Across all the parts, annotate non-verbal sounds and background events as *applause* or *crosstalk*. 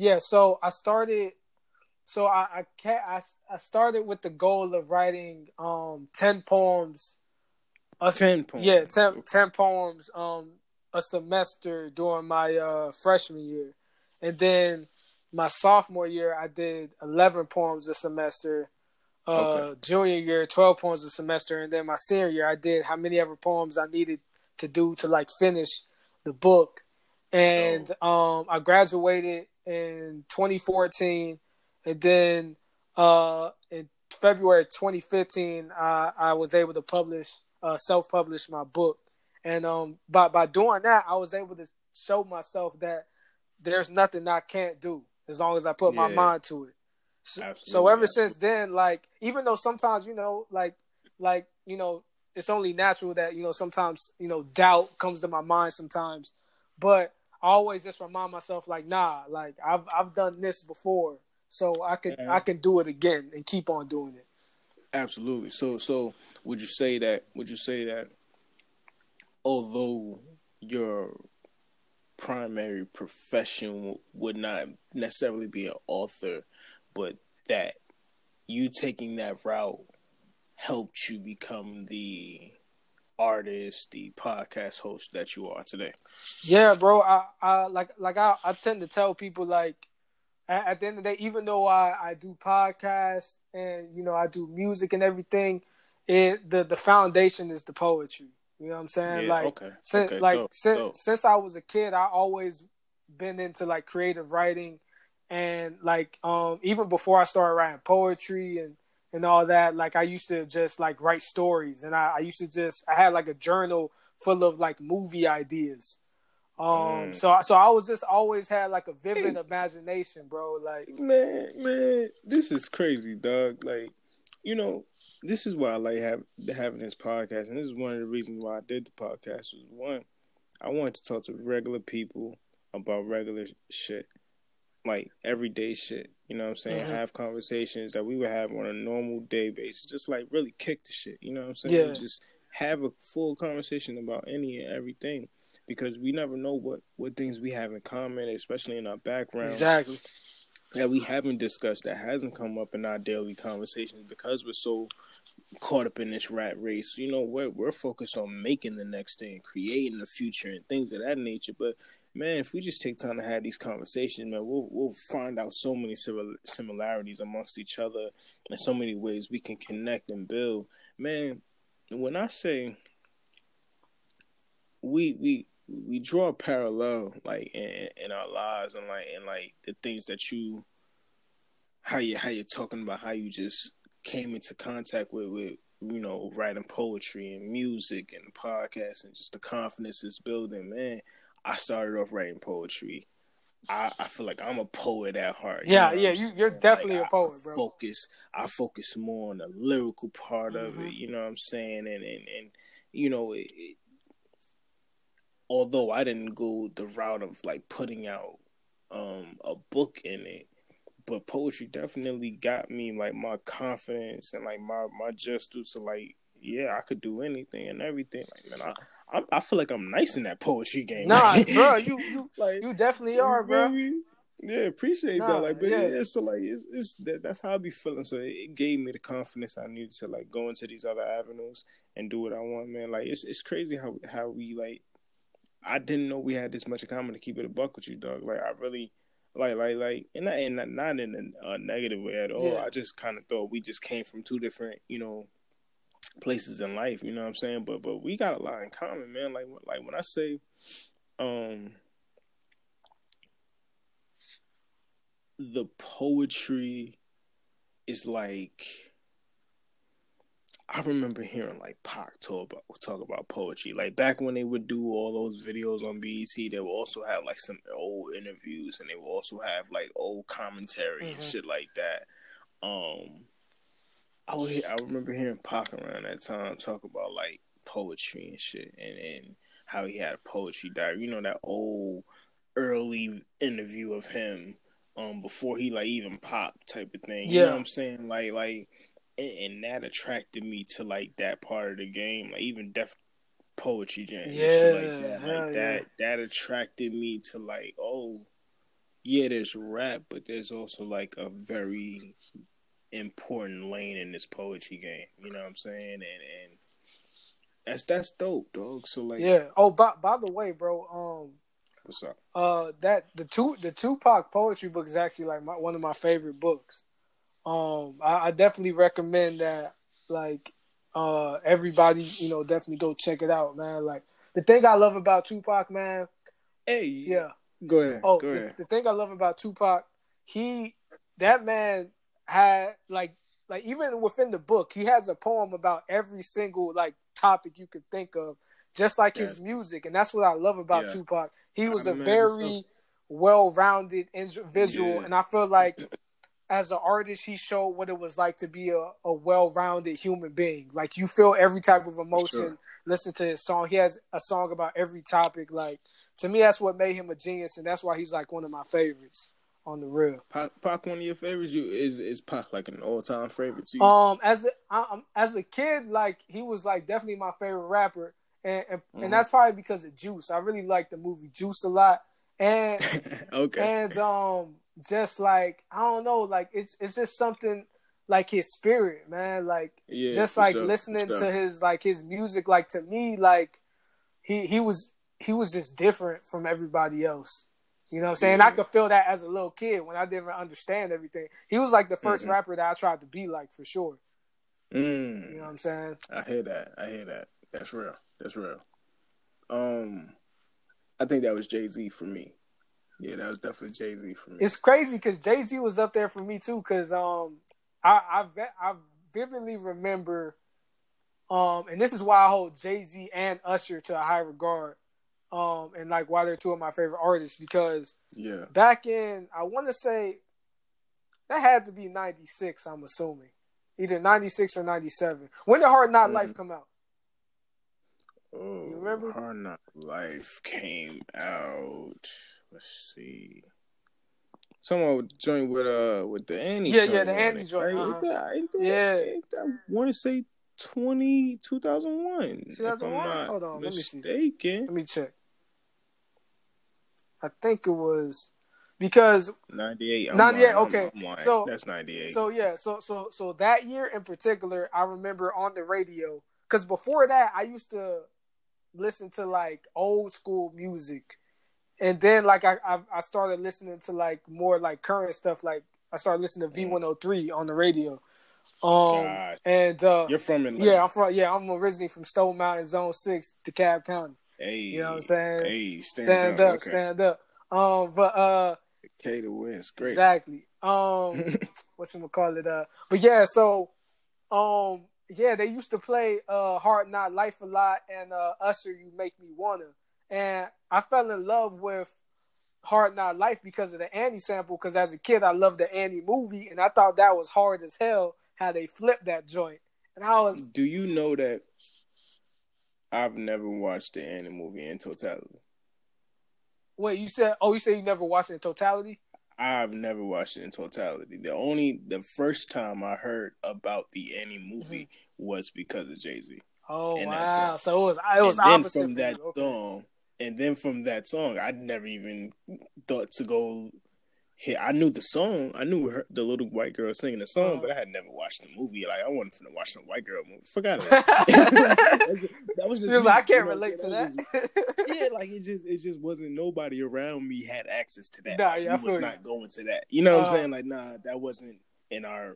Yeah, so I started. So I I, ca- I I started with the goal of writing um ten poems. A, Ten poems. Yeah, 10, 10 poems um a semester during my uh freshman year, and then my sophomore year I did eleven poems a semester. Uh, Okay. junior year twelve poems a semester, and then my senior year I did how many ever poems I needed to do to like finish the book, and um I graduated in 2014, and then uh in February 2015 I I was able to publish uh self publish my book, and um by by doing that I was able to show myself that there's nothing I can't do as long as I put my mind to it. So, so ever since then, like even though sometimes you know, like like you know, it's only natural that you know sometimes you know doubt comes to my mind sometimes, but I always just remind myself like, nah, like I've I've done this before, so I can Yeah. I can do it again and keep on doing it. Absolutely. So so would you say that would you say that although your primary profession would not necessarily be an author, but that you taking that route helped you become the artist, the podcast host that you are today? Yeah, bro. I, I like like I, I tend to tell people like at, at the end of the day, even though I, I do podcasts and you know I do music and everything, it the the foundation is the poetry. You know what I'm saying? Yeah, like okay, since okay, like dope, since dope. since I was a kid, I always been into like creative writing and like um even before I started writing poetry and and all that, like I used to just like write stories and I, I used to just I had like a journal full of like movie ideas. Um Mm. so so I was just always had like a vivid imagination, bro. Like Man, man, this is crazy, dog. Like, you know, this is why I like have, having this podcast, and this is one of the reasons why I did the podcast. Was one, I wanted to talk to regular people about regular shit, like everyday shit. You know what I'm saying? Mhm. Have conversations that we would have on a normal day basis, just like really kick the shit. You know what I'm saying? Yeah. Just have a full conversation about any and everything. Because we never know what, what things we have in common, especially in our background exactly. that we haven't discussed that hasn't come up in our daily conversations because we're so caught up in this rat race. You know, we're we're focused on making the next thing, creating the future, and things of that nature. But man, if we just take time to have these conversations, man, we'll we'll find out so many simil- similarities amongst each other, and so many ways we can connect and build. Man, when I say we we we draw a parallel like in, in our lives and like and like the things that you how you how you're talking about how you just came into contact with with you know writing poetry and music and podcasts and just the confidence it's building man i started off writing poetry i i feel like i'm a poet at heart you Yeah, know yeah, you, you're definitely Like, a poet, I bro. focus i focus more on the lyrical part of Mhm. it you know what i'm saying and and and you know it, it although I didn't go the route of like putting out um a book in it, but poetry definitely got me like my confidence and like my my just to like yeah I could do anything and everything like man I I, I feel like I'm nice in that poetry game Nah, *laughs* bro, you you like you definitely are, bro. baby. Yeah, appreciate Nah, that. Like, but yeah. yeah. so like it's, it's that, that's how I be feeling. So it, it gave me the confidence I needed to like go into these other avenues and do what I want, man. Like it's it's crazy how how we like. I didn't know we had this much in common to keep it a buck with you, dog. Like I really. Like, like, like, and not, and not, not in a, a negative way at all. Yeah. I just kind of thought we just came from two different, you know, places in life. You know what I'm saying? But, but we got a lot in common, man. Like, like when I say, um, the poetry is like I remember hearing like Pac talk about talk about poetry. Like back when they would do all those videos on BET, they would also have like some old interviews and they would also have like old commentary and Mhm. shit like that. Um I would hear, I remember hearing Pac around that time talk about like poetry and shit and, and how he had a poetry diary. You know that old early interview of him um before he like even popped type of thing. You Yeah. know what I'm saying? Like like and, and that attracted me to like that part of the game, like even Def poetry jams and shit like Yeah, that. Like that that attracted me to like, oh, yeah, there's rap, but there's also like a very important lane in this poetry game. You know what I'm saying? And and that's that's dope, dog. So like, yeah. Oh, by by the way, bro. Um, what's up? Uh, that the two the Tupac poetry book is actually like my, one of my favorite books. Um, I, I definitely recommend that. Like, uh, everybody, you know, definitely go check it out, man. Like the thing I love about Tupac, man. Hey, yeah. Go ahead. Oh, go the, ahead. the thing I love about Tupac, he that man had like like even within the book, he has a poem about every single like topic you could think of, just like his music, and that's what I love about Yeah. Tupac. He was a very well-rounded individual, Yeah. and I feel like *clears throat* as an artist, he showed what it was like to be a, a well-rounded human being. Like you feel every type of emotion. sure. Listen to his song. He has a song about every topic. Like to me, that's what made him a genius, and that's why he's like one of my favorites on the real. Pac, Pac, one of your favorites? You is is Pac like an all time favorite to you? Um, as a I, um, as a kid, like he was like definitely my favorite rapper, and and, Mhm. and that's probably because of Juice. I really like the movie Juice a lot, and *laughs* okay. and um, just like I don't know, like it's it's just something like his spirit, man. Like yeah, just like sure, listening to his like his music, like to me, like he he was he was just different from everybody else. You know what I'm saying? I could feel that as a little kid when I didn't understand everything. He was like the 1st Mhm. rapper that I tried to be like for sure. Mm. You know what I'm saying? I hear that. I hear that. That's real. That's real. Um, I think that was Jay Z for me. Yeah, that was definitely Jay Z for me. It's crazy because Jay Z was up there for me too. Because um, I I, I vividly remember, um, and this is why I hold Jay Z and Usher to a high regard, um, and like why they're two of my favorite artists. Because yeah, back in I want to say that had to be '96. I'm assuming either '96 or '97. When did Hard Knock Mhm. Life come out? oh, You remember? Hard Knock Life came out. Let's see. Someone joined with uh with the Annie. Yeah, yeah, the Annie joint, right? uh-huh. Ain't that- ain't that- Yeah. I want to say 20, 2001. 2001? Hold on, let me see. Let me check. I think it was because 98. I'm 98, lying, I'm- okay. I'm. So- that's 98. So yeah, so so so that year in particular, I remember on the radio because before that, I used to listen to like old school music, and then like I I, I started listening to like more like current stuff. Like I started listening to V one hundred three on the radio. Um Gosh. and uh You're from Atlanta. yeah, I'm from yeah, I'm originally from Stone Mountain Zone Six, DeKalb County. Hey, You know what I'm saying? Hey, stand, Stand, up. up, okay. stand up. Um, but uh, K to West. Great. exactly. Um, *laughs* what's gonna call it? Uh, but yeah, so um, yeah, they used to play uh Hard Knock Life a lot and uh Usher You Make Me Wanna. And I fell in love with Hard Knock Life because of the Annie sample, because as a kid I loved the Annie movie and I thought that was hard as hell how they flipped that joint. And I was Do you know that I've never watched the Annie movie in totality? wait, you said oh you said you never watched it in totality? I've never watched it in totality. The only the first time I heard about the Annie movie Mm-hmm. was because of Jay Z. Oh wow. So it was it was and then opposite from that. Okay. song, and then from that song, I'd never even thought to go. Here, I knew the song. I knew her, the little white girl singing the song, Uh-huh. but I had never watched the movie. Like I wasn't finna watch the white girl movie. Forgot *laughs* it. that was just. You're me, like, I can't know relate to saying? that. just- *laughs* yeah, like it just it just wasn't nobody around me had access to that. Nah, Like, yeah, I was feel you. not going to that. You know what Uh, I'm saying? Like nah, that wasn't in our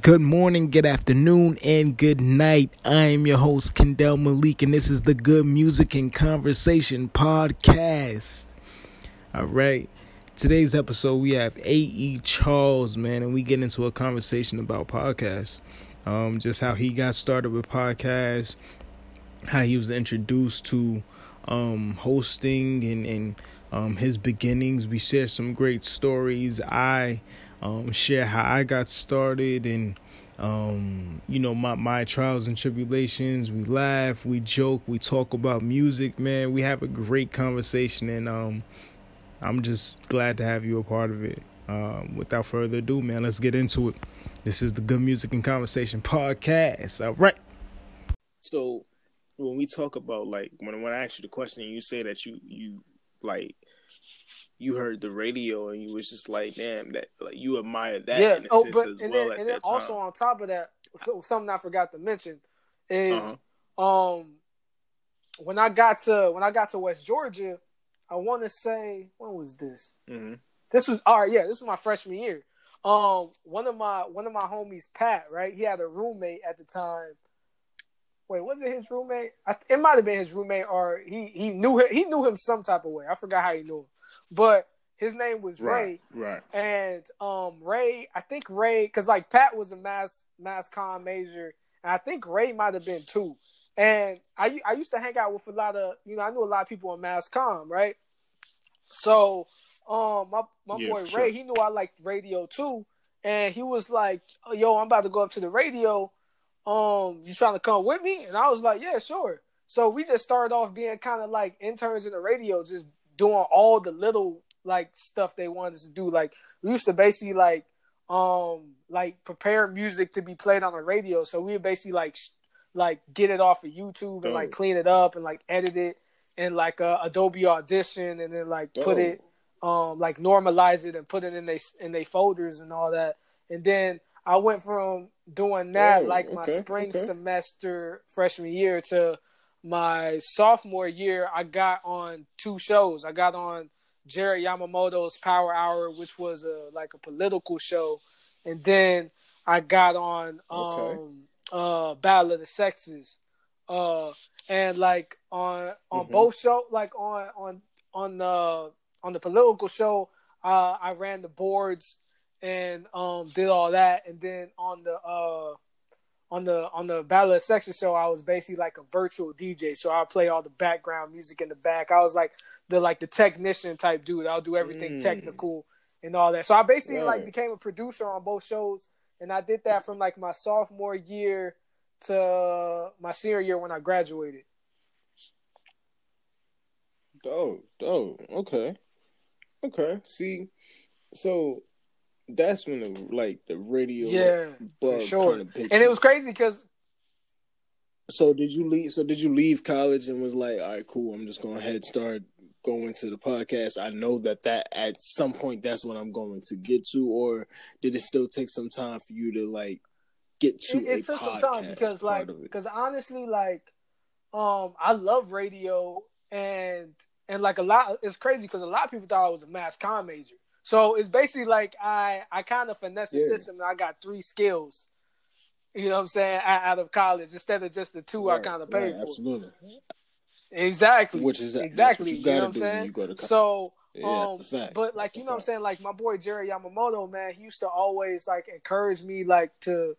Good morning, good afternoon, and good night. I am your host, Kendall Malik, and this is the Good Music and Conversation podcast. All right. Today's episode, we have A.E. Charles, man, and we get into a conversation about podcasts. Um, just how he got started with podcasts, how he was introduced to um, hosting and, and um, his beginnings. We share some great stories. I um, share how I got started and um, you know my my trials and tribulations. We laugh, we joke, we talk about music, man. We have a great conversation, and um, I'm just glad to have you a part of it. Um, without further ado, man, let's get into it. This is the Good Music and Conversation podcast. All right. So when we talk about like when when I ask you the question, you say that you you like you heard the radio and you was just like, damn, that like you admire that yeah. in a Oh, sense but as and well then, and then that time. also on top of that, so, something I forgot to mention is Uh-huh. um when I got to when I got to West Georgia, I want to say when was this? hmm This was all right. Yeah, this was my freshman year. Um, one of my one of my homies, Pat, right? He had a roommate at the time. Wait, was it his roommate? I, it might have been his roommate, or he he knew him. He knew him some type of way. I forgot how he knew him, but his name was Ray. Right, right. And um, Ray, I think Ray, because like Pat was a mass mass com major, and I think Ray might have been too. And I I used to hang out with a lot of you know I knew a lot of people in mass com, right? So um, my my Yeah, boy Ray, sure. he knew I liked radio too, and he was like, oh, "Yo, I'm about to go up to the radio. Um, you trying to come with me?" And I was like, "Yeah, sure." So we just started off being kind of like interns in the radio, just doing all the little like stuff they wanted us to do. Like we used to basically like um like prepare music to be played on the radio. So we would basically like like get it off of YouTube and like clean it up and like edit it in like uh, Adobe Audition and then like put it um like normalize it and put it in they in they folders and all that. And then I went from doing that Oh, like my okay, spring okay. semester freshman year to my sophomore year. I got on two shows. I got on Jared Yamamoto's Power Hour, which was a like a political show, and then I got on um Okay. Uh Battle of the Sexes, uh and like on on Mhm. both show like on on on the on the political show, uh I ran the boards and um did all that, and then on the uh on the on the Battle of the Sexes show, I was basically like a virtual DJ. So I play all the background music in the back. I was like the like the technician type dude. I'll do everything Mm. technical and all that. So I basically like became a producer on both shows, and I did that from like my sophomore year to my senior year when I graduated. Dope, dope. Okay, okay. See, so that's when the like the radio Yeah, bug sure. kinda And it was crazy because So did you leave? So did you leave college and was like, all right, cool. I'm just going to head start going to the podcast. I know that that at some point that's what I'm going to get to, or did it still take some time for you to like get to it, it took some time because like part of it? because honestly like um i love radio and and like a lot it's crazy because a lot of people thought i was a mass com major so it's basically like i i kind of finesse the Yeah. system and i got three skills you know what i'm saying out of college instead of just the two i kind of paid right, for Absolutely. Exactly Which is exactly what you you, got know to what i'm do saying you go to college. so yeah, um, that's fact. but like That's you know what I'm saying, like my boy Jerry Yamamoto, man, he used to always like encourage me like to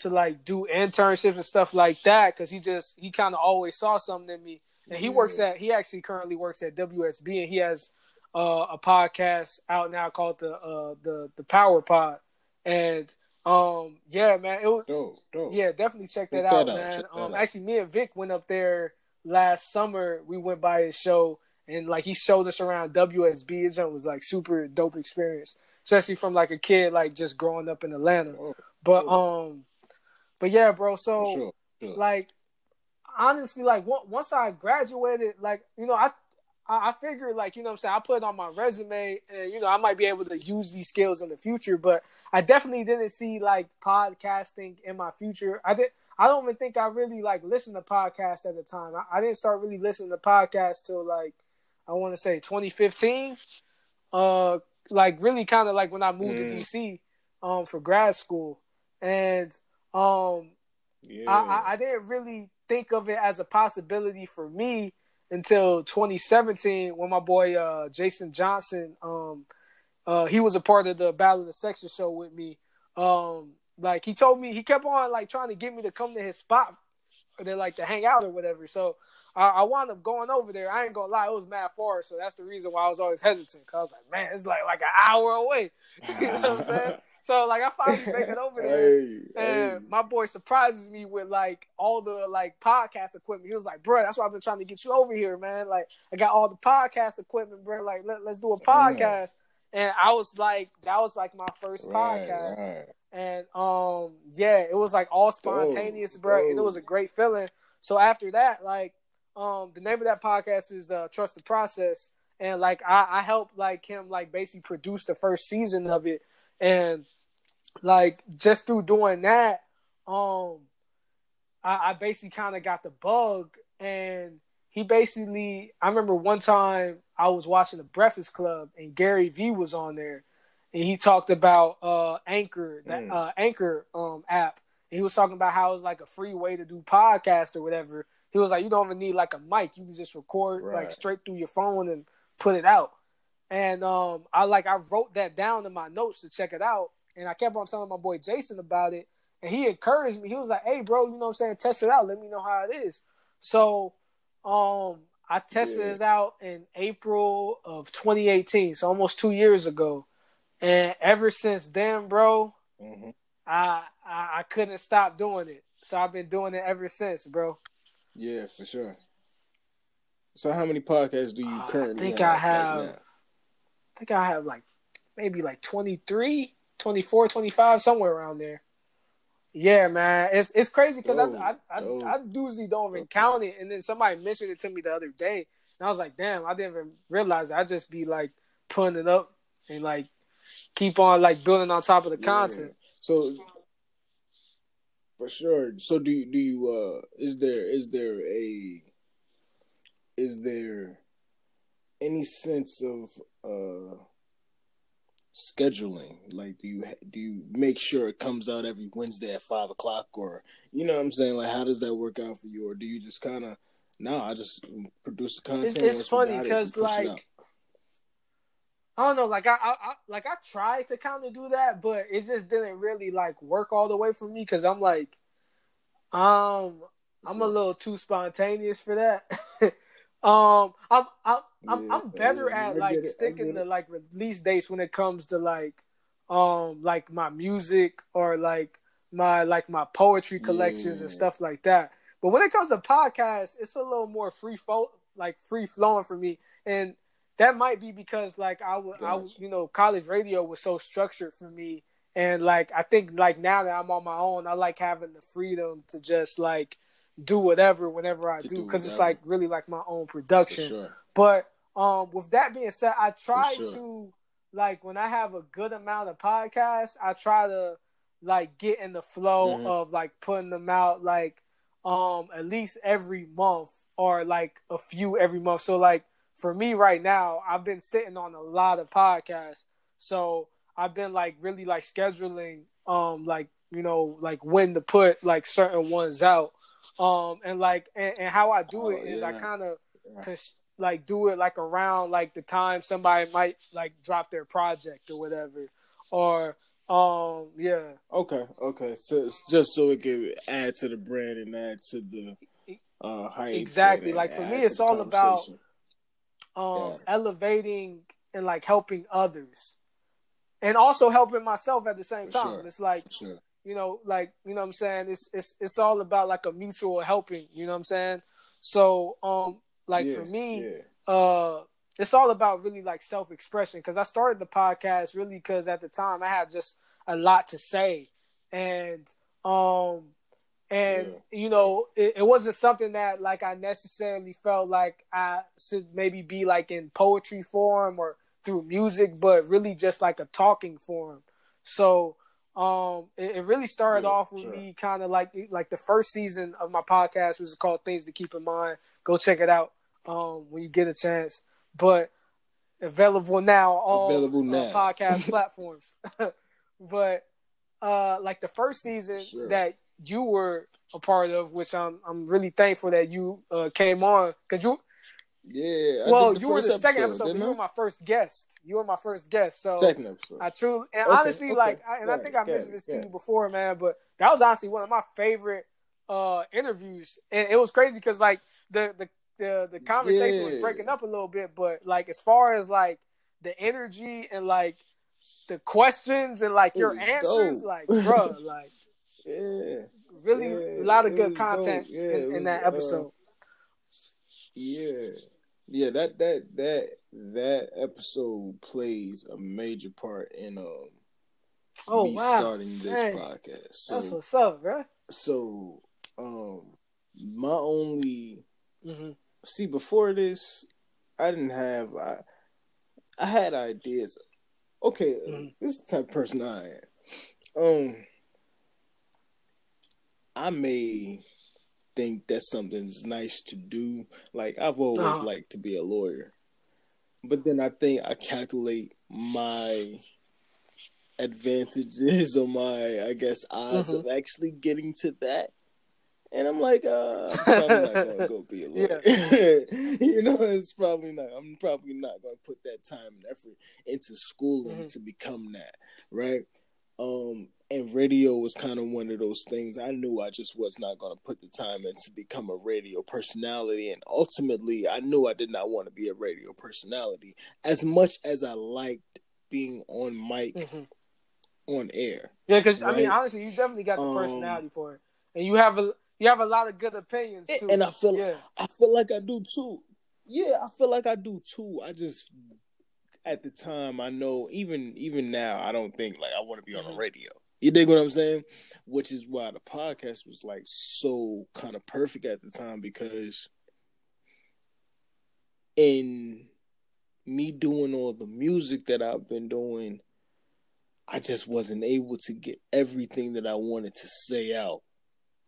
to like do internships and stuff like that because he just he kind of always saw something in me. And he works at he actually currently works at WSB and he has uh, a podcast out now called the uh, the the Power Pod. And um yeah, man, it was Dope, dope. yeah, definitely check that Check out, that out, man. check that Um, out. actually, me and Vic went up there last summer. We went by his show, and like he showed us around WSB. It was like super dope experience, especially from like a kid like just growing up in Atlanta. Oh, But oh. um, but yeah, bro. So sure, sure. like honestly, like on- once I graduated, like you know, I I figured like you know what I'm saying I put it on my resume, and you know I might be able to use these skills in the future. But I definitely didn't see like podcasting in my future. I did. I don't even think I really like listened to podcasts at the time. I, I didn't start really listening to podcasts till like I want to say 2015. Uh, like really kind of like when I moved Mm. to DC um for grad school, and um yeah. I, I, I didn't really think of it as a possibility for me until 2017 when my boy uh, Jason Johnson um uh, he was a part of the Battle of the Sexes show with me. Um, like he told me he kept on like trying to get me to come to his spot or they like to hang out or whatever. So I, I wound up going over there. I ain't gonna lie, it was mad far, so that's the reason why I was always hesitant. Cause I was like, man, it's like like an hour away. *laughs* you know what I'm saying? *laughs* So like I finally make it over there. Hey, And hey. my boy surprises me with like all the like podcast equipment. He was like, "Bro, that's why I've been trying to get you over here, man. Like, I got all the podcast equipment, bro. Like, let, let's do a podcast." And I was like, that was like my first Right, podcast, right. and um, yeah, it was like all spontaneous, bro, and it was a great feeling. So after that, like, um, the name of that podcast is uh, Trust the Process, and like I, I helped like him like basically produce the first season of it, and like just through doing that, um, I, I basically kind of got the bug, and he basically I remember one time I was watching the Breakfast Club and Gary Vee was on there, and he talked about uh Anchor that Mm. uh Anchor um app. And he was talking about how it's like a free way to do podcast or whatever. He was like, you don't even need like a mic; you can just record like straight through your phone and put it out. And um, I like I wrote that down in my notes to check it out, and I kept on telling my boy Jason about it, and he encouraged me. He was like, "Hey, bro, you know what I'm saying? Test it out. Let me know how it is." So, um, I tested Yeah. it out in April of 2018, so almost two years ago, and ever since then, bro, Mhm. I, I I couldn't stop doing it. So I've been doing it ever since, bro. Yeah, for sure. So how many podcasts do you Uh, I currently think have I have- right? I think I have like maybe like 23, 24, 25, somewhere around there. Yeah, man, it's it's crazy because I I, I. I usually don't even count it, and then somebody mentioned it to me the other day, and I was like, damn, I didn't even realize it. I just be like putting it up and like keep on like building on top of the Yeah. content. So for sure. So do you do you uh is there is there a is there any sense of uh scheduling? Like, do you do you make sure it comes out every Wednesday at five o'clock, or you know what I'm saying? Like, how does that work out for you, or do you just kind of no? I just produce the content. It's, it's funny because it like. I don't know, like I, I, I like I tried to kind of do that, but it just didn't really like work all the way for me because I'm like, um, I'm a little too spontaneous for that. *laughs* um, I'm I'm I'm, Yeah, I'm better yeah, at like get it, I sticking to like release dates when it comes to like, um, like my music or like my like my poetry collections and stuff like that. But when it comes to podcasts, it's a little more free fo- like free flowing for me, and that might be because like I would, I you know, college radio was so structured for me, and like I think like now that I'm on my own, I like having the freedom to just like do whatever whenever I do because it's like really like my own production. sure. But um, with that being said, I try sure. to like when I have a good amount of podcasts, I try to like get in the flow Mhm. of like putting them out like um at least every month or like a few every month. So like for me right now, I've been sitting on a lot of podcasts. So I've been like really like scheduling um like you know like when to put like certain ones out. Um and like and, and how I do Oh, it is I kind of cons- like do it like around like the time somebody might like drop their project or whatever or um yeah Okay, okay. So just so it can add to the brand and add to the uh hype. Exactly. Like, for me, it's all about- um Yeah. elevating and like helping others and also helping myself at the same For time sure. it's like sure. You know like you know what i'm saying? It's it's it's all about like a mutual helping you know what i'm saying? So um like Yeah, for me yeah. uh it's all about really like self-expression because i started the podcast really because at the time i had just a lot to say. And um and you know it, it wasn't something that like i necessarily felt like i should maybe be like in poetry form or through music but really just like a talking form. So um it, it really started Yeah, off with sure. me kind of like like the first season of my podcast was called things to keep in mind go check it out um when you get a chance but available now on all Available uh, podcast *laughs* platforms *laughs* but uh like the first season Sure. that you were a part of which i'm i'm really thankful that you uh came on because you Yeah. I well you were the first second episode but you I? were my first guest you were my first guest so second episode. I truly and Okay, honestly, okay. like, I, and I think I mentioned it, this to you before, man. But that was honestly one of my favorite uh interviews, and it was crazy because like the the the the conversation was breaking up a little bit, but like as far as like the energy and like the questions and like your answers, dope. like, bro, *laughs* like yeah. really Yeah, a lot of it good content. Yeah, in, in was, that uh, episode. Yeah. Yeah, that that that that episode plays a major part in um oh me wow, starting this Dang. podcast. So that's what's up, bro. so um my only hmm see before this I didn't have I I had ideas. Okay, mm-hmm. this is the type of person I am. Um I may think that something's nice to do. Like I've always uh-huh. liked to be a lawyer. But then I think I calculate my advantages *laughs* or my I guess odds mm-hmm. of actually getting to that. And I'm like, uh, I'm *laughs* probably not gonna go be a lawyer. Yeah. *laughs* you know, it's probably not. I'm probably not gonna put that time and effort into schooling mm-hmm. to become that, right? Um, and radio was kind of one of those things. I knew I just was not gonna put the time in to become a radio personality, and ultimately, I knew I did not want to be a radio personality as much as I liked being on mic, mm-hmm. on air. Yeah, because right? I mean, honestly, you definitely got the um, personality um, for it, and you have a you have a lot of good opinions too. And I feel yeah. I feel like I do too. Yeah, I feel like I do too. I just at the time I know even even now I don't think like I want to be on the mm-hmm. radio. You dig what I'm saying? Which is why the podcast was like so kind of perfect at the time because in me doing all the music that I've been doing, I just wasn't able to get everything that I wanted to say out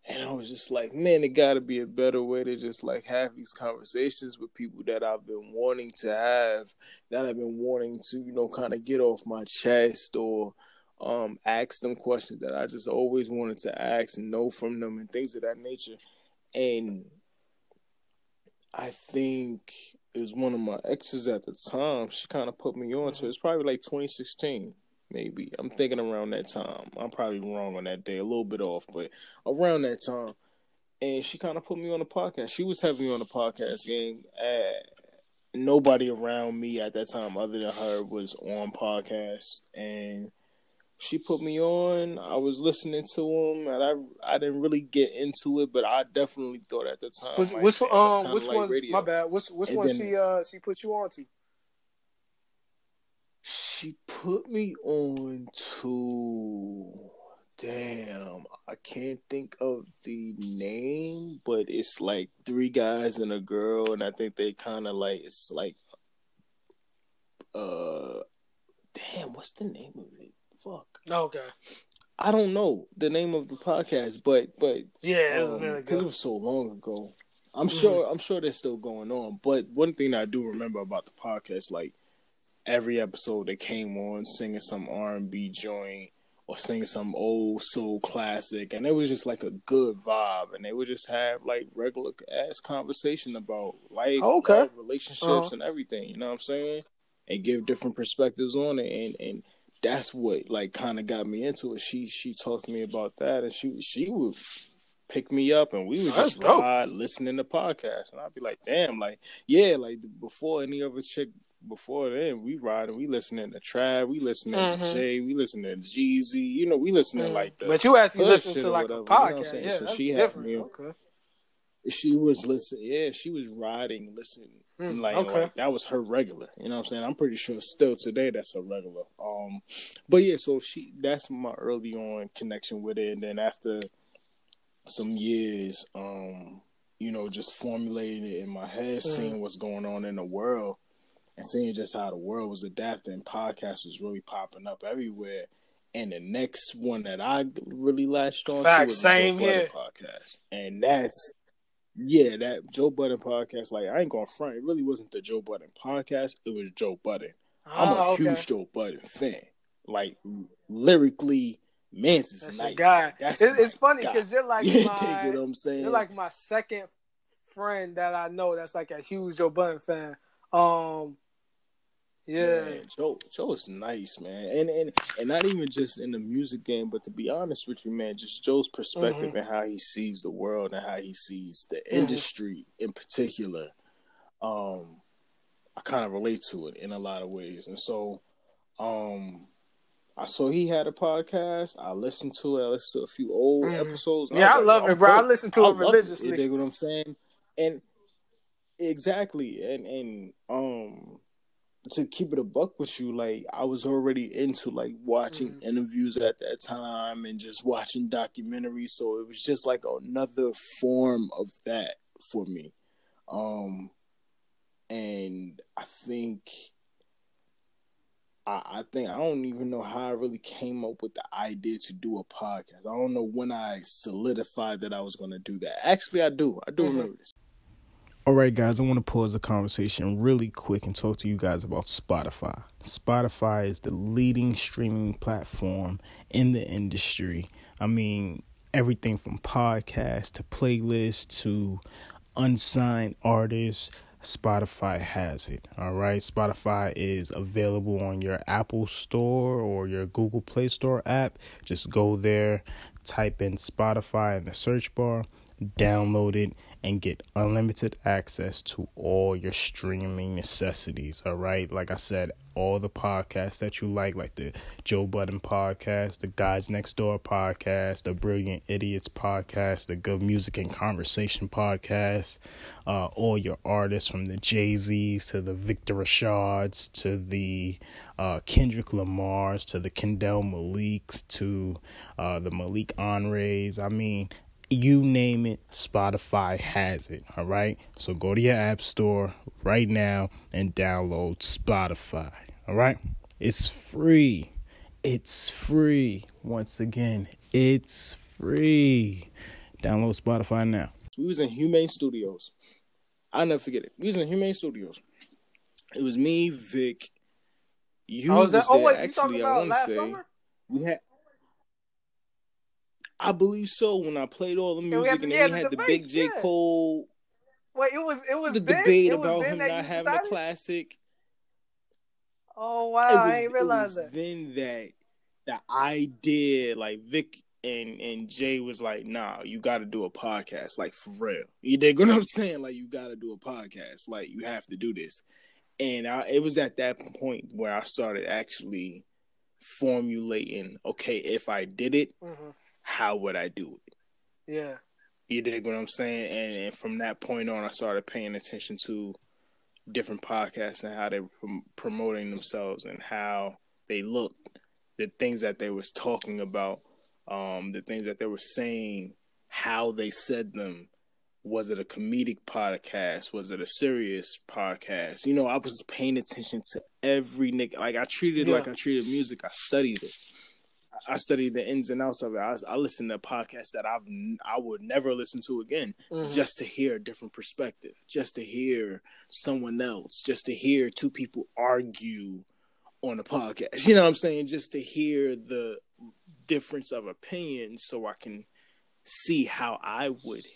and I was just like, man, it got to be a better way to just like have these conversations with people that I've been wanting to have, that I've been wanting to, you know, kind of get off my chest or um, ask them questions that I just always wanted to ask and know from them and things of that nature. And I think it was one of my exes at the time. She kind of put me on to it. It's probably like 2016 maybe. I'm thinking around that time. I'm probably wrong on that day, a little bit off, but around that time. And she kind of put me on the podcast. She was me on the podcast game. Uh, nobody around me at that time, other than her, was on podcast, and she put me on. I was listening to them, and I I didn't really get into it, but I definitely thought at the time. Which, like, which um which like one's radio. my bad? Which which and one then, she uh she put you on to? She put me on to damn, I can't think of the name, but it's like three guys and a girl, and I think they kind of like it's like, uh, damn, what's the name of it? Fuck. Okay. I don't know the name of the podcast, but but yeah, because um, it was so long ago. I'm mm-hmm. sure I'm sure they're still going on. But one thing I do remember about the podcast, like every episode they came on singing some R and B joint or singing some old soul classic, and it was just like a good vibe, and they would just have like regular ass conversation about life, okay. love, relationships, uh-huh. and everything. You know what I'm saying? And give different perspectives on it, and and that's what like kind of got me into it. She she talked to me about that, and she she would pick me up and we would just ride listening to podcasts and I'd be like, damn, like yeah, like before any other chick before then, we riding, we listening to Trav, we listening mm-hmm. to Jay, we listening to Jeezy, you know, we listening mm. like the. But you actually listen to like whatever, a podcast, you know yeah, so she different. Me, okay. She was listening, yeah, she was riding, listening, mm, like, okay. like that was her regular. You know what I'm saying? I'm pretty sure still today that's her regular. Um, but yeah, so she that's my early on connection with it, and then after some years, um, you know, just formulating it in my head, mm. seeing what's going on in the world and seeing just how the world was adapting, podcasts was really popping up everywhere. And the next one that I really latched on Fact, to was same the here. Podcast, and that's yeah, that Joe Budden podcast. Like I ain't going to front, it really wasn't the Joe Budden podcast. It was Joe Budden. Oh, I'm a ah, okay. huge Joe Budden fan. Like lyrically, Mans is That's nice. Guy. That's it's, it's funny because you're like *laughs* you my, what I'm saying. You're like my second friend that I know that's like a huge Joe Budden fan. Um, yeah, man, Joe Joe is nice, man, and and and not even just in the music game, but to be honest with you, man, just Joe's perspective mm-hmm. and how he sees the world and how he sees the mm-hmm. industry in particular. Um, I kind of relate to it in a lot of ways, and so, um, I saw he had a podcast. I listened to it. I listened to a few old mm-hmm. episodes. Yeah, I, I love it, bro. I listen to I it religiously. It. You dig what I'm saying? And exactly, and and um to keep it a buck with you, like I was already into like watching mm-hmm. interviews at that time and just watching documentaries. So it was just like another form of that for me. Um and I think I, I think I don't even know how I really came up with the idea to do a podcast. I don't know when I solidified that I was going to do that. Actually, I do. I do mm-hmm. remember this. All right, guys, I want to pause the conversation really quick and talk to you guys about Spotify. Spotify is the leading streaming platform in the industry. I mean, everything from podcasts to playlists to unsigned artists Spotify has it. All right. Spotify is available on your Apple Store or your Google Play Store app. Just go there, type in Spotify in the search bar, download it, and get unlimited access to all your streaming necessities. All right. Like I said, all the podcasts that you like, like the Joe Budden podcast, the Guys Next Door podcast, the Brilliant Idiots podcast, the Good Music and Conversation podcast, uh, all your artists from the Jay Z's to the Victor Rashads to the uh, Kendrick Lamar's to the Kendall Malik's to uh, the Malik Henres. I mean, you name it, Spotify has it. All right. So go to your app store right now and download Spotify. All right. It's free. It's free. Once again, it's free. Download Spotify now. We was in Humane Studios. I'll never forget it. We was in Humane Studios. It was me, Vic. You oh, was, was there. Oh, wait, Actually, I want to say summer? we had I believe so. When I played all the music, and, and then he had the, the big J yeah. Cole. Wait, it was it was the then? debate about him not having decided? a classic. Oh wow! Was, I didn't realize that. Then that that I did like Vic and and Jay was like, "Nah, you got to do a podcast, like for real." You dig what I'm saying? Like you got to do a podcast, like you have to do this. And I, it was at that point where I started actually formulating. Okay, if I did it, mm-hmm how would I do it? Yeah. You dig what I'm saying? And, and from that point on, I started paying attention to different podcasts and how they were promoting themselves and how they looked, the things that they was talking about, um, the things that they were saying, how they said them. Was it a comedic podcast? Was it a serious podcast? You know, I was paying attention to every nick. Like I treated it yeah. like I treated music. I studied it. I studied the ins and outs of it. I, I listen to podcasts that I've I would never listen to again, mm-hmm. just to hear a different perspective, just to hear someone else, just to hear two people argue on a podcast. *laughs* You know what I'm saying? Just to hear the difference of opinion, so I can see how I would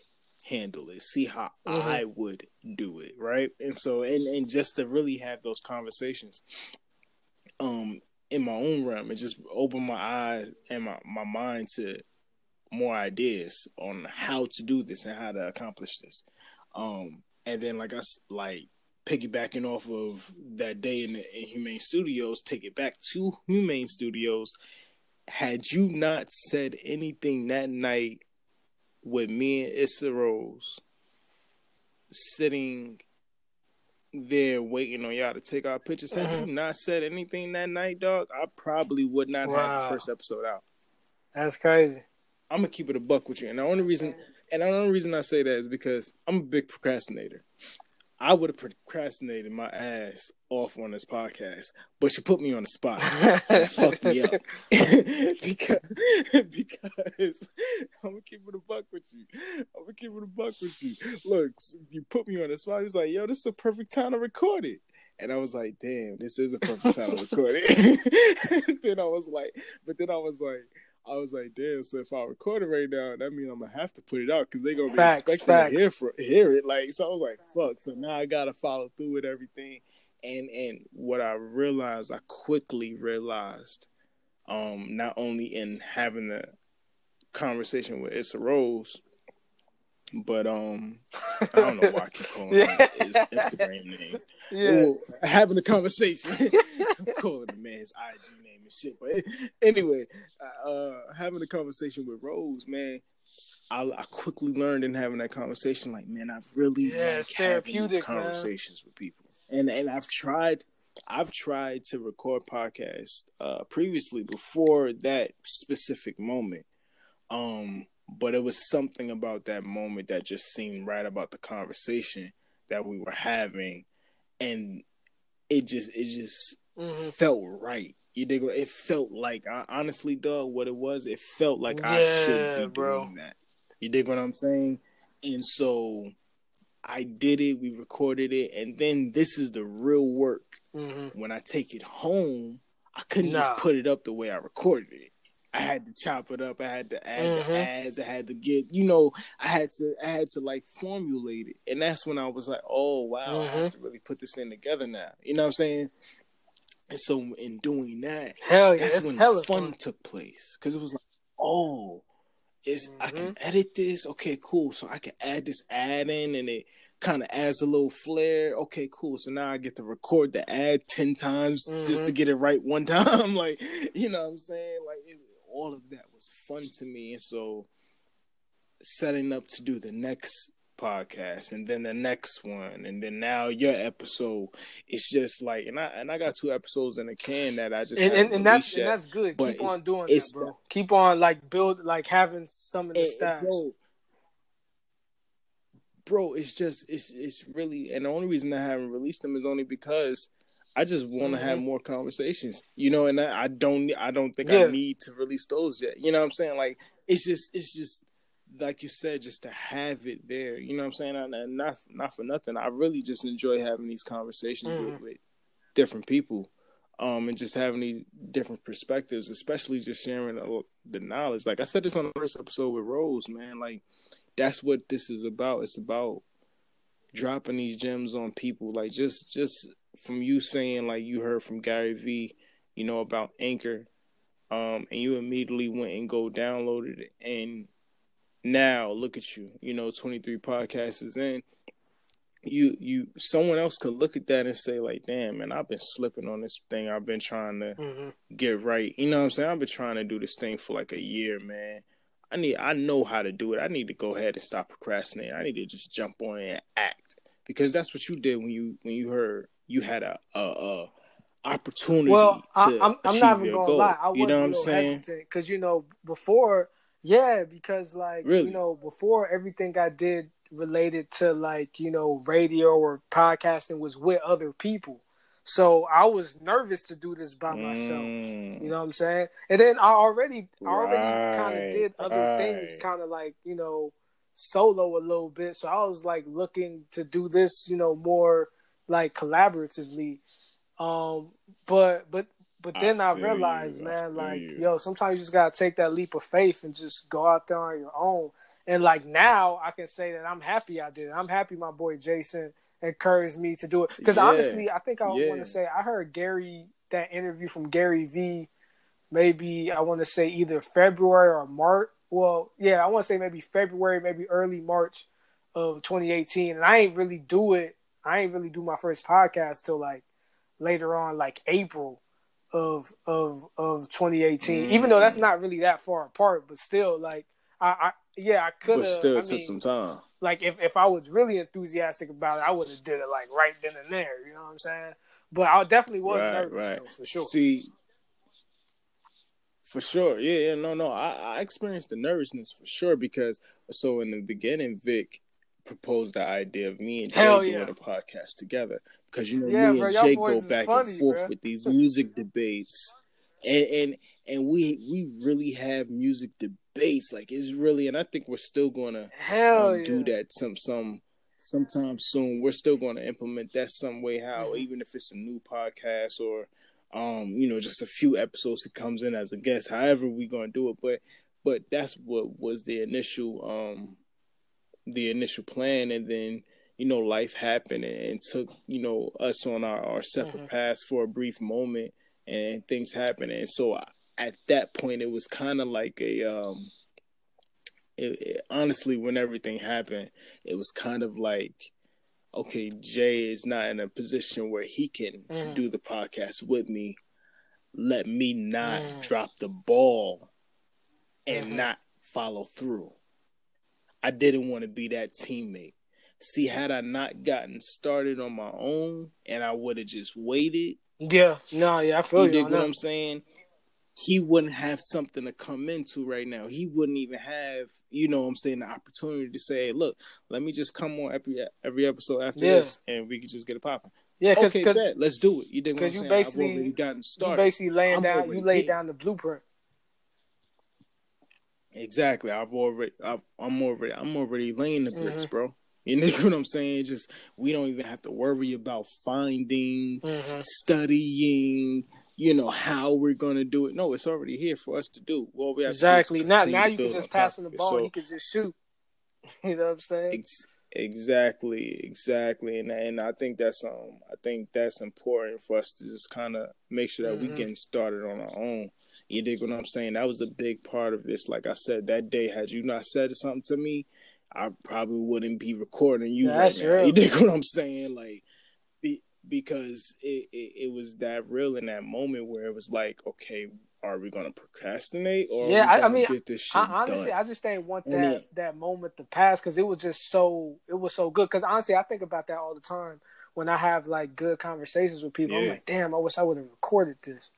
handle it, see how mm-hmm. I would do it, right? And so, and and just to really have those conversations. Um, in my own realm and just open my eyes and my, my mind to more ideas on how to do this and how to accomplish this. Um, and then like I like piggybacking off of that day in, in Humane Studios, take it back to Humane Studios. Had you not said anything that night with me and Issa Rose sitting there waiting on y'all to take our pictures. Had mm-hmm. you not said anything that night, dog, I probably would not wow. have the first episode out. That's crazy. I'm gonna keep it a buck with you, and the only reason, and the only reason I say that is because I'm a big procrastinator. I would have procrastinated my ass off on this podcast, but you put me on the spot, *laughs* fucked me up *laughs* because because I'm gonna keep it a buck with you. I'm gonna keep it a buck with you. Look, you put me on the spot. He's like, "Yo, this is a perfect time to record it." And I was like, damn, this is a perfect time to record it. *laughs* then I was like, but then I was like, I was like, damn. So if I record it right now, that means I'm gonna have to put it out because they're gonna be facts, expecting facts. to hear for, hear it. Like, so I was like, fuck. So now I gotta follow through with everything. And and what I realized, I quickly realized, um, not only in having the conversation with Issa Rose, but um, I don't know why I keep calling *laughs* yeah. his Instagram name. Yeah, Ooh, having a conversation. I'm *laughs* calling the man's IG name and shit. But anyway, uh, having a conversation with Rose, man, I, I, quickly learned in having that conversation, like, man, I've really yeah, like having these conversations man. with people, and and I've tried. I've tried to record podcasts uh, previously before that specific moment. Um, but it was something about that moment that just seemed right about the conversation that we were having and it just it just Mhm. felt right. You dig? It felt like I, honestly, dog, what it was. It felt like I should be bro. doing that. You dig what I'm saying? And so I did it. We recorded it, and then this is the real work. Mhm. When I take it home, I couldn't Nah. just put it up the way I recorded it. I had to chop it up. I had to add Mhm. the ads. I had to get, you know, I had to, I had to like formulate it, and that's when I was like, oh wow, I have Mhm. to really put this thing together now. You know what I'm saying? And so in doing that, Hell yeah, that's when fun fun. took place because it was like, oh, is I Mm-hmm. can edit this. Okay, cool. So I can add this ad in, and it kind of adds a little flair. Okay, cool. So now I get to record the ad ten times just to Mhm. get it right one *laughs* time. like, you know what I'm saying? Like, it, all of that was fun to me, and so setting up to do the next podcast and then the next one and then now your episode it's just like and i and i got two episodes in the can that i just And, and, and that's released and that's good. Keep on doing it's that, bro. Keep on like build like having some of the bro, bro, it's just it's it's really and the only reason I haven't released them is only because I just want to have Mhm. more conversations, you know, and I, I don't I don't think Yeah. I need to release those yet. You know what I'm saying? Like it's just it's just like you said, just to have it there. You know what I'm saying? And not not for nothing. I really just enjoy having these conversations Mhm. with, with different people. Um, and just having these different perspectives, especially just sharing the, the knowledge. Like I said this on the first episode with Rose, man. Like that's what this is about. It's about dropping these gems on people. Like just just from you saying like you heard from Gary V, you know, about Anchor. Um, and you immediately went and go downloaded it and now look at you, you know, 23 podcasts is in. You you someone else could look at that and say, like, damn, man, I've been slipping on this thing I've been trying to hmm get right. You know what I'm saying? I've been trying to do this thing for like a year, man. I need I know how to do it. I need to go ahead and stop procrastinating. I need to just jump on it and act. Because that's what you did when you when you heard you had a a, a opportunity Well, to I, I'm I'm not even gonna goal. lie. I was you know a what I'm saying? hesitant because you know before, yeah, because like Really? you know before everything I did related to like you know radio or podcasting was with other people, so I was nervous to do this by myself. Mm. You know what I'm saying? And then I already, I already kind of did other things, kind of like you know, solo a little bit. So I was like looking to do this, you know, more like collaboratively. Um, but but but then I, feel realized, you, man, feel like you. yo, sometimes you just gotta take that leap of faith and just go out there on your own. And like now, I can say that I'm happy I did. it. I'm happy my boy Jason encouraged me to do it because Yeah, honestly, I think I yeah. want to say I heard Gary that interview from Gary V. Maybe I want to say either February or March. Well, yeah, I want to say maybe February, maybe early March of 2018. And I ain't really do it. I ain't really do my first podcast till like later on, like April of of of 2018. Mm. Even though that's not really that far apart, but still, like I, I yeah, I could have. still I took mean, some time. like if, if I was really enthusiastic about it, I would have did it like right then and there. You know what I'm saying? But I definitely was Right, nervous right. though, for sure. See, for sure, yeah, yeah, no, no. I, I experienced the nervousness for sure because so in the beginning, Vic proposed the idea of me and Jay Hell doing yeah. a podcast together because you know Yeah, me bro, and Jay go back funny, and forth bro. with these music debates, and and and we we really have music debates. Like it's really, and I think we're still gonna um, yeah. do that some some sometime soon. We're still going to implement that some way, how Mhm. even if it's a new podcast or um you know just a few episodes that comes in as a guest. However, we going to do it, but but that's what was the initial um the initial plan, and then you know life happened and, and took you know us on our, our separate Mhm. paths for a brief moment, and things happened, and so at that point it was kind of like a um it, it, honestly, when everything happened, it was kind of like, okay, Jay is not in a position where he can Mhm. do the podcast with me. Let me not Mm. drop the ball and Mhm. not follow through. I didn't want to be that teammate. See, had I not gotten started on my own and I would have just waited, Yeah, no, yeah, I feel you. You dig what that. I'm saying? He wouldn't have something to come into right now. He wouldn't even have, you know what I'm saying, the opportunity to say, look, let me just come on every every episode after Yeah. this and we could just get it popping. Yeah, because okay, let's do it. You did because you saying? basically I've already gotten started. you basically laying I'm down you laid down the blueprint. Exactly. I've already. I've, I'm already. I'm already laying the Mm-hmm. bricks, bro. You know *laughs* what I'm saying? Just we don't even have to worry about finding, Mhm. studying. You know how we're gonna do it. No, it's already here for us to do. Well, we have to Exactly. Now now you can just on pass him the ball. So- and he can just shoot. *laughs* You know what I'm saying? Ex- exactly, exactly, and and I think that's um I think that's important for us to just kind of make sure that we Mhm. getting started on our own. You dig what I'm saying? That was a big part of this. Like I said, that day, had you not said something to me, I probably wouldn't be recording you Yeah, right that's now. real. You dig what I'm saying? Like, be, because it, it it was that real in that moment where it was like, okay, are we gonna procrastinate or Yeah, I- I mean, get this shit I, honestly, done? I just didn't want that it- that moment to pass because it was just so it was so good. Because honestly, I think about that all the time when I have like good conversations with people. I'm like, damn, I wish I would have recorded this.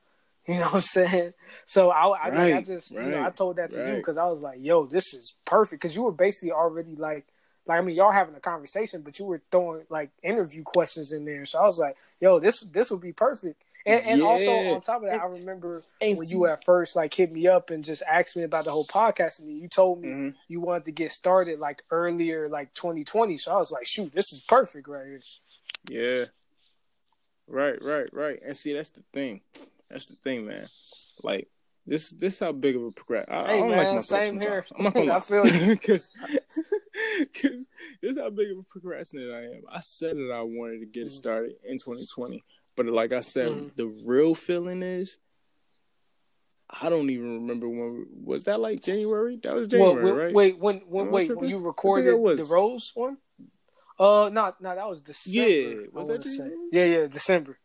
*laughs* You know what I'm saying? So I, I, like, I Right, just, you know, I told that to you because I was like, yo, this is perfect. Because you were basically already like, like I mean, y'all having a conversation, but you were throwing like interview questions in there. So I was like, yo, this this would be perfect. And, and also on top of that, I remember when you at first like hit me up and just asked me about the whole podcast and you told me Mhm. you wanted to get started like earlier like 2020 so i was like shoot this is perfect right here Yeah. Right, right, right. And see, that's the thing. That's the thing, man. Like this, this how big of a progress. I, I Hey, don't man, like my same here. I'm not gonna I *laughs* feel you. *laughs* because this is how big of a procrastinator I am. I said that I wanted to get it Mhm. started in 2020, but like I said, Mhm. the real feeling is. I don't even remember when was that like January? That was well, January, wait, right? wait when when wait when you recorded the rose one uh no no that was december Yeah, was that say. Yeah yeah december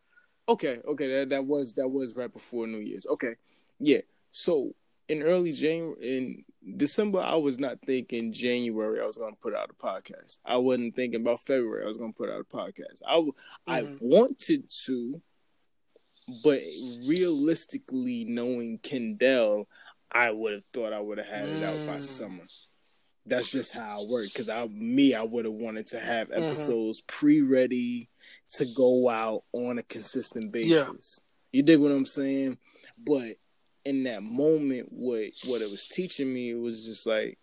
Okay, okay, that that was that was right before New Year's. Okay, yeah. So in early January, in December, I was not thinking January I was going to put out a podcast. I wasn't thinking about February I was going to put out a podcast. I w- I wanted to, but realistically, knowing Kendall, I would have thought I would have had it out by Mm. summer. That's just how I work. Because I, me, I would have wanted to have Mhm. episodes pre-ready to go out on a consistent Yeah. basis. You dig what I'm saying? But in that moment, what what it was teaching me, was just like,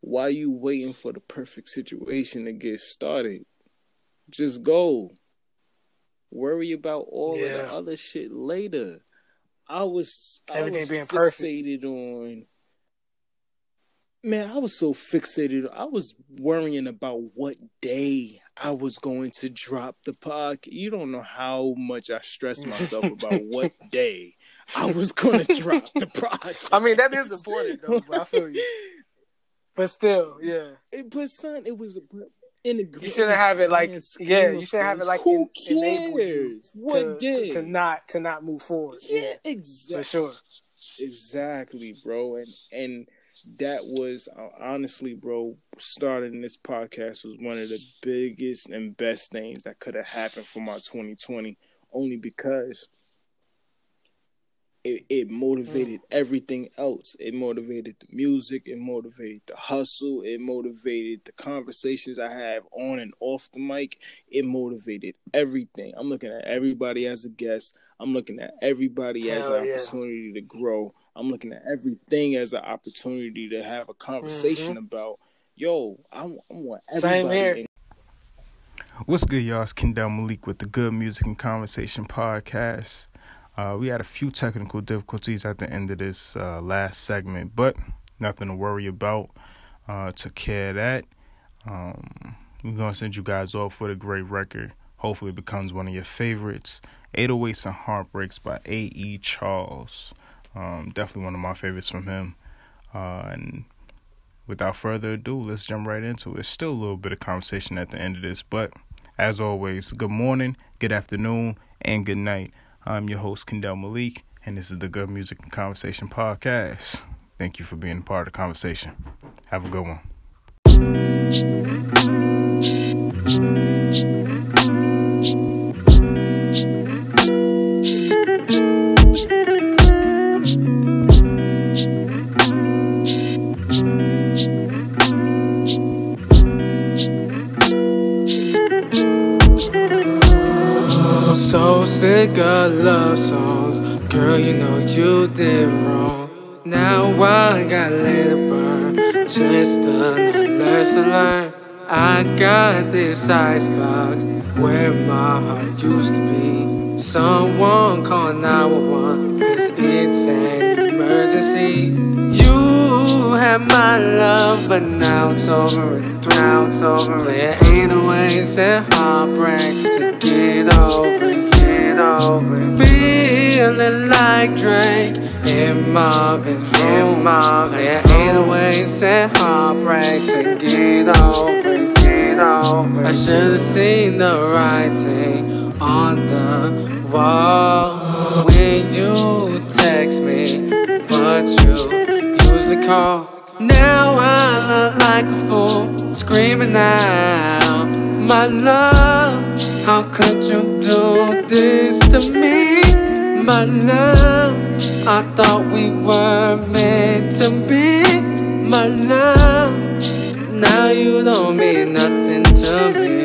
why you waiting for the perfect situation to get started? Just go. Worry about all of the other shit later. I was I Everything was being perfect. fixated on Man, I was so fixated. I was worrying about what day I was going to drop the podcast. You don't know how much I stressed myself about *laughs* what day I was going to drop the podcast. i mean that is important though but i feel you but still yeah It, but son, it was in the you shouldn't have it like yeah you shouldn't have it like who you cares? What to, day? to, to not to not move forward yeah, for exactly. For sure Exactly, bro. And and that was uh, honestly, bro, starting this podcast was one of the biggest and best things that could have happened for my 2020 only because it, it motivated everything else. It motivated the music, it motivated the hustle, it motivated the conversations I have on and off the mic. It motivated everything. I'm looking at everybody as a guest. I'm looking at everybody as an yeah. opportunity to grow. I'm looking at everything as an opportunity to have a conversation about. Yo, I, I want Mm-hmm. Same here. in What's good, y'all? It's Kendall Malik with the Good Music and Conversation podcast. Uh, we had a few technical difficulties at the end of this uh, last segment, but nothing to worry about. Uh, took care of that. Um, we're going to send you guys off with a great record. Hopefully, it becomes one of your favorites. 808s and Heartbreaks by A.E. Charles. Um, definitely one of my favorites from him. Uh, and without further ado, let's jump right into it. Still a little bit of conversation at the end of this, but as always, good morning, good afternoon, and good night. I'm your host, Kendall Malik, and this is the Good Music and Conversation podcast. Thank you for being a part of the conversation. Have a good one. Sick of love songs. Girl, you know you did wrong. Now I gotta let it burn. Just another lesson learned. I got this icebox where my heart used to be. Someone call 911, cause it's an emergency. You had my love, but now it's over and it's over. There ain't a way, said heartbreak to get over you. Over. Feeling like Drake in Marvin's room. There ain't a way, said heartbreak to get over. Get over. I should've seen the writing on the wall when you text me, but you usually call. Now I look like a fool, screaming out, My love, how could you do this to me? My love, I thought we were meant to be. My love, now you don't mean nothing to me.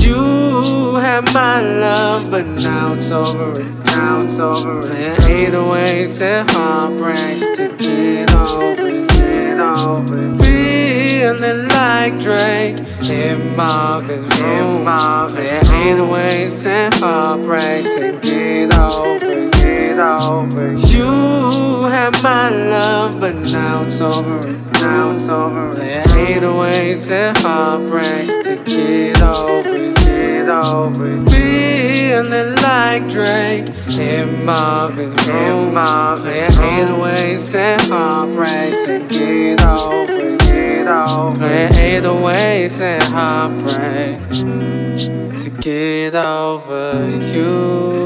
You had my love, but now it's over it's over. There ain't a way, said heartbreak to get over, get over. Feeling like Drake in Marvin's room. There ain't a way, said heartbreak to get over, get over. You had my love, but now it's over now it's over. There ain't a way, said heartbreak to get over, get over. Feeling like Drake in Marvin's room. There ain't a way, said heartbreak to get over, get over. There ain't a way, said heartbreak to get over you.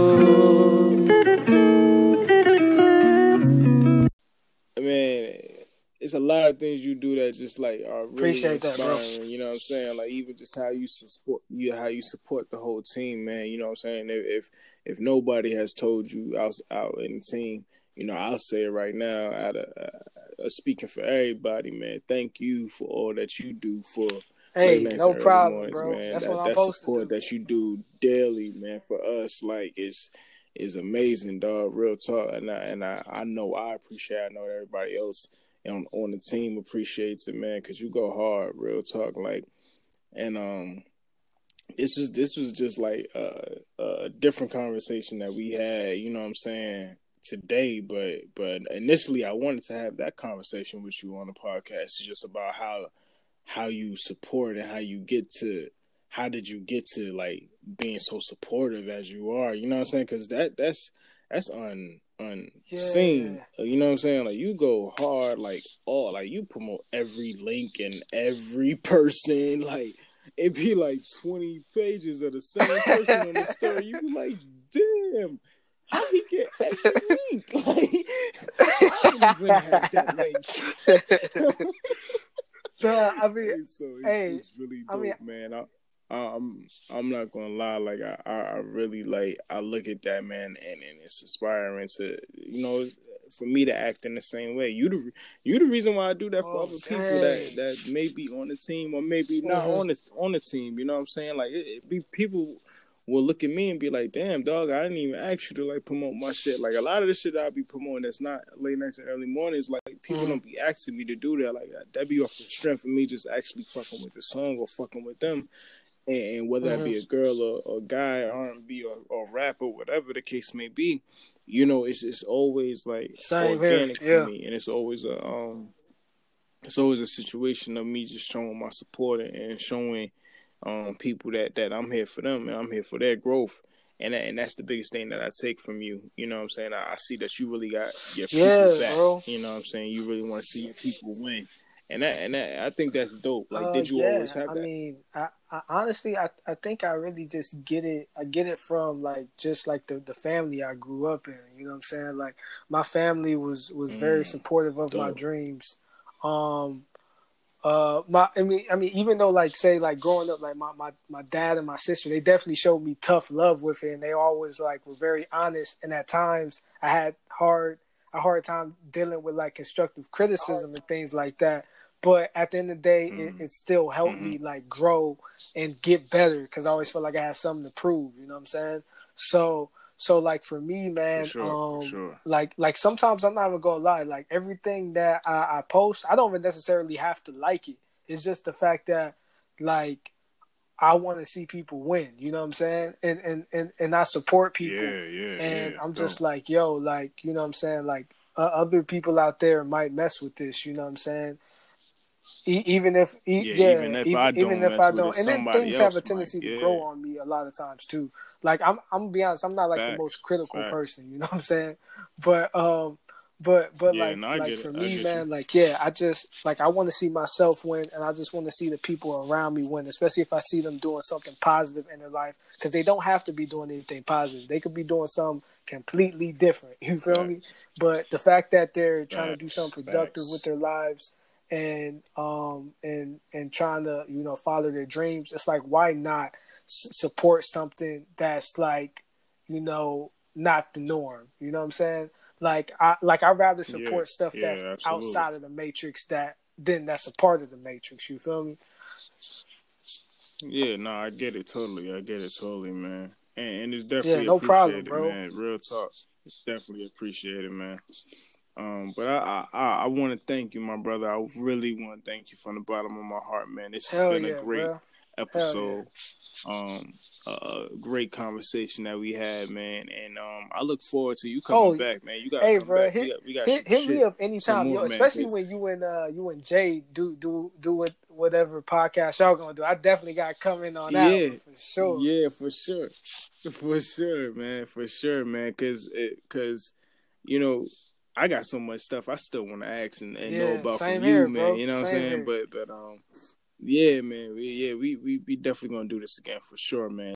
It's a lot of things you do that just like are really Appreciate that, bro. You know what I'm saying? Like even just how you support you how you support the whole team, man. You know what I'm saying? If if, if nobody has told you out out in the team, you know I'll say it right now. Out of uh, uh, speaking for everybody, man. Thank you for all that you do for. Hey, no problem, mornings, bro. Man. That's that, what I'm that supposed to support do. that you do daily, man, for us, like is is amazing, dog. Real talk, and I and I, I know I appreciate. It. I know everybody else on on the team appreciates it, man, because you go hard. Real talk, like, and um, this was this was just like a, a different conversation that we had. You know what I'm saying today, but but initially I wanted to have that conversation with you on the podcast. It's just about how how you support and how you get to how did you get to like being so supportive as you are you know what i'm saying because that that's that's un unseen. Yeah. you know what i'm saying? Like you go hard like all like you promote every link and every *laughs* person like it'd be like 20 pages of the same person on the *laughs* story. You be like damn how he get every *laughs* link? Like i even have that link? So, I mean, so it's, hey, it's really I dope, mean- man. I, I'm I'm not gonna lie, like I, I really like I look at that man and, and it's inspiring to you know for me to act in the same way. You the you the reason why I do that for Oh, other people that dang. that may be on the team or maybe not Mhm. on the on the team. You know what I'm saying? Like it, it be people will look at me and be like, "Damn, dog, I didn't even ask you to like promote my shit." Like a lot of the shit I be promoting that's not late nights and early mornings. Like people Mhm. don't be asking me to do that. Like that be off the strength of me just actually fucking with the song or fucking with them. And, and whether that be a girl or, or guy, R and B or, or rap or whatever the case may be, you know, it's it's always like Same here, organic yeah. for me, and it's always a um, it's always a situation of me just showing my support and showing um people that that I'm here for them and I'm here for their growth. And that, and that's the biggest thing that I take from you. You know what I'm saying? I, I see that you really got your people Yeah, back. bro. You know what I'm saying? You really want to see your people win. And that and that I think that's dope. Like Uh, did you yeah, always have I that? mean, I, I honestly, I, I think I really just get it. I get it from like just like the, the family I grew up in. You know what I'm saying? Like my family was was very Mm, supportive of my dreams. Um, uh, my I mean, I mean, even though like say like growing up, like my, my my dad and my sister, they definitely showed me tough love with it, and they always like were very honest. And at times, I had hard. a hard time dealing with like constructive criticism and things like that. But at the end of the day, mm-hmm. it, it, still helped mm-hmm. me like grow and get better because I always felt like I had something to prove. You know what I'm saying? So so like for me, man, for sure, um, sure. like like sometimes I'm not even gonna lie, like everything that I, I post, I don't even necessarily have to like it. It's just the fact that like I want to see people win. You know what I'm saying? And and and, and I support people. Yeah, yeah. And yeah, I'm just like, yo, like you know what I'm saying? Like uh, other people out there might mess with this. You know what I'm saying? E- even if e- yeah, yeah, even if even, I don't, even if I don't. and then things have a tendency might, to grow on me a lot of times too. Like I'm, I'm gonna be honest, I'm not like Facts. the most critical Facts. person. You *laughs* know what I'm saying? But um, but but yeah, like no, like for me, man, you. like yeah, I just like I want to see myself win, and I just want to see the people around me win, especially if I see them doing something positive in their life, because they don't have to be doing anything positive. They could be doing something completely different. *laughs* You feel Facts. me? But the fact that they're trying to do something productive with their lives and um and and trying to you know follow their dreams, it's like why not s- support something that's like you know not the norm. You know what I'm saying? Like I like I rather support yeah, stuff that's yeah, outside of the matrix that then that's a part of the matrix. You feel me? Yeah, no, I get it totally. I get it totally, man. And, and it's definitely yeah, no problem, bro. man. Real talk, it's definitely appreciated, man. Um, but I I, I want to thank you, my brother. I really want to thank you from the bottom of my heart, man. This has been yeah, a great bro. episode. Um, a great conversation that we had, man. And um, I look forward to you coming oh, back, man. You got hey, bro, back. hit, we got, we got hit, hit me up anytime, more, yo, especially man, when you and uh, you and Jay do do do it whatever podcast y'all gonna do. I definitely got in on that yeah, for sure. Yeah, for sure, *laughs* for sure, man, for sure, man. Cause cause you know. I got so much stuff I still want to ask and, and yeah, know about from here, you, man. Bro. You know what I'm saying? Here. But but um, yeah, man. We, yeah, we, we we definitely gonna do this again for sure, man.